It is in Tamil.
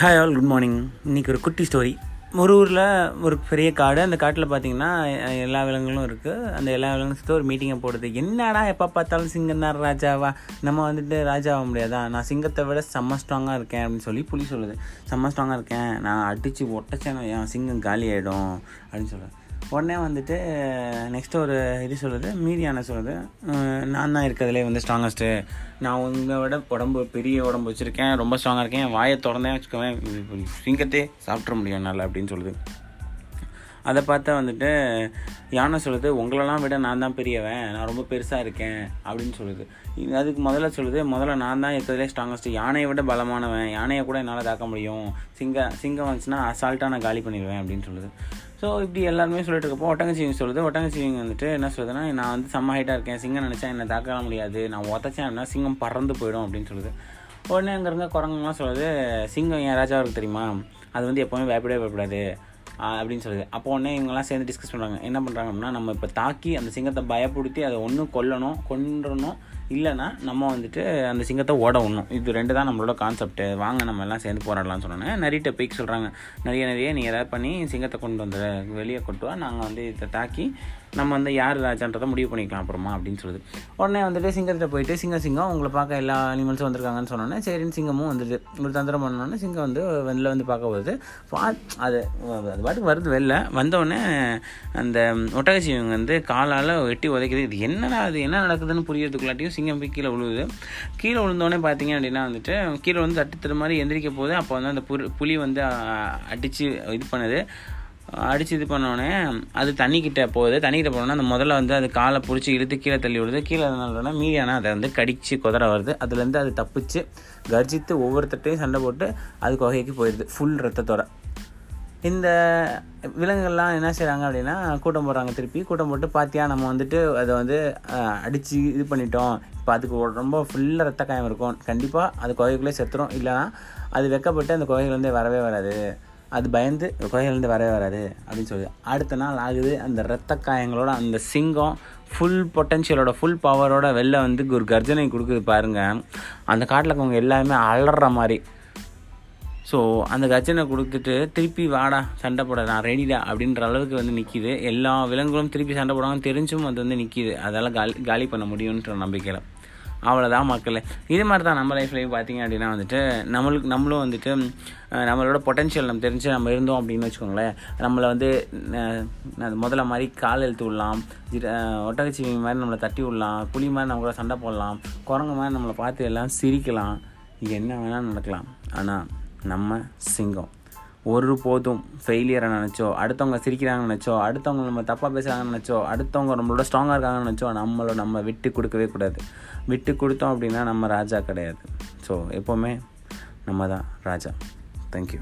ஹாய் ஆல் குட் மார்னிங் இன்றைக்கி ஒரு குட்டி ஸ்டோரி ஒரு ஊரில் ஒரு பெரிய காடு அந்த காட்டில் பார்த்தீங்கன்னா எல்லா விலங்குகளும் இருக்குது அந்த எல்லா விலங்கும் சுற்றி ஒரு மீட்டிங்கை போடுது. என்னடா எப்போ பார்த்தாலும் சிங்கம் தான் ராஜாவா? நம்ம வந்துட்டு ராஜாவாக முடியாதா? நான் சிங்கத்தை விட செம்ம ஸ்ட்ராங்காக இருக்கேன் அப்படின்னு சொல்லி புலி சொல்லுது. செம்ம ஸ்ட்ராங்காக இருக்கேன். நான் அடித்து ஒட்டச்சேன என் சிங்கம் காலி ஆகிடும் அப்படின்னு சொல்லுது. உடனே வந்துட்டு நெக்ஸ்ட்டு ஒரு இது சொல்லுது மீதியான சொல்லுது நான் தான் இருக்கிறதுலே வந்து ஸ்ட்ராங்கஸ்ட்டு நான் உங்களை விட உடம்பு பெரிய உடம்பு வச்சுருக்கேன் ரொம்ப ஸ்ட்ராங்காக இருக்கேன் என் வாயை திறந்தேன் வச்சுக்கோவேன் சிங்கத்தே சாப்பிட்ற முடியும் நல்லா அப்படின்னு சொல்லுது. அதை பார்த்தா வந்துட்டு யானை சொல்லுது உங்களெல்லாம் விட நான் தான் பெரியவன் நான் ரொம்ப பெருசாக இருக்கேன் அப்படின்னு சொல்லுது. அதுக்கு முதல்ல சொல்லுது முதல்ல நான் தான் இருக்கிறதுலே ஸ்ட்ராங்கஸ்ட்டு யானையை விட பலமானவன் யானையை கூட என்னால் தாக்க முடியும். சிங்க சிங்கம் வந்துச்சுன்னா அசால்ட்டாக நான் காலி பண்ணிடுவேன் அப்படின்னு சொல்லுது. ஸோ இப்படி எல்லாருமே சொல்லிட்டு இருக்கப்போ ஒட்டங்கச்சிவிங்க சொல்லுது. ஒட்டங்கச்சிவிங்க வந்துட்டு என்ன சொல்லுதுன்னா நான் வந்து செம்ம ஹைட்டாக இருக்கேன். சிங்கம் நினச்சா என்னை தாக்க முடியாது. நான் உதச்சேன் அப்படின்னா சிங்கம் பறந்து போயிடும் அப்படின்னு சொல்லுது. உடனே அங்கே இருக்க குரங்குலாம் சொல்லுது சிங்கம் என் ராஜாவுக்கு தெரியுமா? அது வந்து எப்போவுமே பயப்படவே பயப்படாது. அப்படின்னு சொல்லுது அப்போ உடனே இவங்கெல்லாம் சேர்ந்து டிஸ்கஸ் பண்ணுறாங்க என்ன பண்ணுறாங்க அப்படின்னா நம்ம இப்போ தாக்கி அந்த சிங்கத்தை பயப்படுத்தி அதை ஒன்றும் கொல்லணும் கொன்றணும். இல்லைன்னா நம்ம வந்துட்டு அந்த சிங்கத்தை ஓட விடணும். இது ரெண்டு தான் நம்மளோட கான்செப்ட் வாங்க நம்ம எல்லாம் சேர்ந்து போராடலாம்னு சொன்னோன்னே நிறைய பேய்க்கு சொல்கிறாங்க நிறைய நிறைய நீ ஏதாவது பண்ணி சிங்கத்தை கொண்டு வந்து வெளியே கொட்டுவா நாங்கள் வந்து இதை தாக்கி நம்ம வந்து யார் ராஜான்றதை முடிவு பண்ணிக்கலாம் அப்புறமா அப்படின்னு சொல்லுது. உடனே வந்துட்டு சிங்கத்திட்ட போயிட்டு சிங்கம் சிங்கம் உங்களை பார்க்க எல்லா அனிமல்ஸும் வந்திருக்காங்கன்னு சொன்னோன்னே சரின்னு சிங்கமும் வந்துட்டு ஒரு தந்திரம் பண்ணோன்னே சிங்கம் வந்து வெளில வந்து பார்க்க போகுது. பா அது அது பாட்டுக்கு வருது வெளில. வந்தோடனே அந்த ஒட்டகச்சிவங்க வந்து காலால் வெட்டி உதைக்குது. இது என்னடா அது என்ன நடக்குதுன்னு புரியறதுக்குள்ளாட்டியும் சிங்கம் போய் கீழே விழுவுது. கீழே விழுந்தோடனே பார்த்தீங்க அப்படின்னா வந்துட்டு கீழே வந்து தட்டு தட்டு மாதிரி எந்திரிக்க போகுது. அப்போ வந்து அந்த புலி வந்து அடித்து இது பண்ணுது. அடித்து இது பண்ணோடனே அது தண்ணிக்கிட்ட போகுது. தண்ணிக்கிட்ட போனோன்னா அந்த முதல்ல வந்து அது காலை பிடிச்சி இழுத்து கீழே தள்ளி விடுது. கீழே அதனால மீடியானா அதை வந்து கடிச்சு குதிர வருது. அதுலேருந்து அது தப்பிச்சு கர்ஜித்து ஒவ்வொருத்தட்டையும் சண்டை போட்டு அது குகைக்கு போயிடுது. ஃபுல் ரத்தத்தோட இந்த விலங்குகள்லாம் என்ன செய்கிறாங்க அப்படின்னா கூட்டம் போடுறாங்க திருப்பி. கூட்டம் போட்டு பார்த்தியா நம்ம வந்துட்டு அதை வந்து அடித்து இது பண்ணிட்டோம். இப்போ அதுக்கு ரொம்ப ஃபுல்லாக ரத்த காயம் இருக்கும். கண்டிப்பாக அது குகைக்குள்ளே செத்துரும். இல்லைனா அது வெக்கப்பட்டு அந்த குகைகள் வந்து வரவே வராது. அது பயந்து குகையிலேருந்து வரவே வராது அப்படின்னு சொல்லுது அடுத்த நாள் ஆகுது அந்த ரத்த காயங்களோட அந்த சிங்கம் ஃபுல் பொட்டன்ஷியலோட ஃபுல் பவரோட வெளில வந்து ஒரு கர்ஜனை கொடுக்குது பாருங்கள் அந்த காட்டில் இருக்கவங்க எல்லாருமே அலற மாதிரி. ஸோ அந்த கர்ஜனை கொடுத்துட்டு திருப்பி வாடா சண்டை போட நான் ரெடிடா அப்படின்ற அளவுக்கு வந்து நிற்கிது எல்லா விலங்குகளும் திருப்பி சண்டை போடாமல் தெரிஞ்சும் அது வந்து நிற்கிது அதெல்லாம் காலி காலி பண்ண முடியுன்ற நம்பிக்கையில். அவ்வளோதான் மக்கள். இது மாதிரி தான் நம்ம லைஃப்லேயும் பார்த்தீங்க அப்படின்னா வந்துட்டு நம்மளுக்கு நம்மளும் வந்துட்டு நம்மளோட பொட்டன்ஷியல் நம்ம தெரிஞ்சு நம்ம இருந்தோம் அப்படின்னு வச்சுக்கோங்களேன். நம்மளை வந்து அது முதல்ல மாதிரி கால் எழுத்து விடலாம். ஒட்டகச்சிவி மாதிரி நம்மளை தட்டி விடலாம். புளி மாதிரி நம்ம கூட சண்டை போடலாம். குரங்கு மாதிரி நம்மளை பார்த்து எல்லாம் சிரிக்கலாம். என்ன வேணால் நடக்கலாம். ஆனால் நம்ம சிங்கம். ஒரு போதும் ஃபெயிலியரை நினச்சோ அடுத்தவங்க சிரிக்கிறாங்கன்னு நினச்சோ அடுத்தவங்க நம்ம தப்பாக பேசுகிறாங்கன்னு நினச்சோ அடுத்தவங்க நம்மளோட ஸ்ட்ராங்காக இருக்காங்கன்னு நினச்சோ நம்மளை நம்ம விட்டு கொடுக்கவே கூடாது. விட்டு கொடுத்தோம் அப்படின்னா நம்ம ராஜா கிடையாது. ஸோ எப்போவுமே நம்ம தான் ராஜா. தேங்க்யூ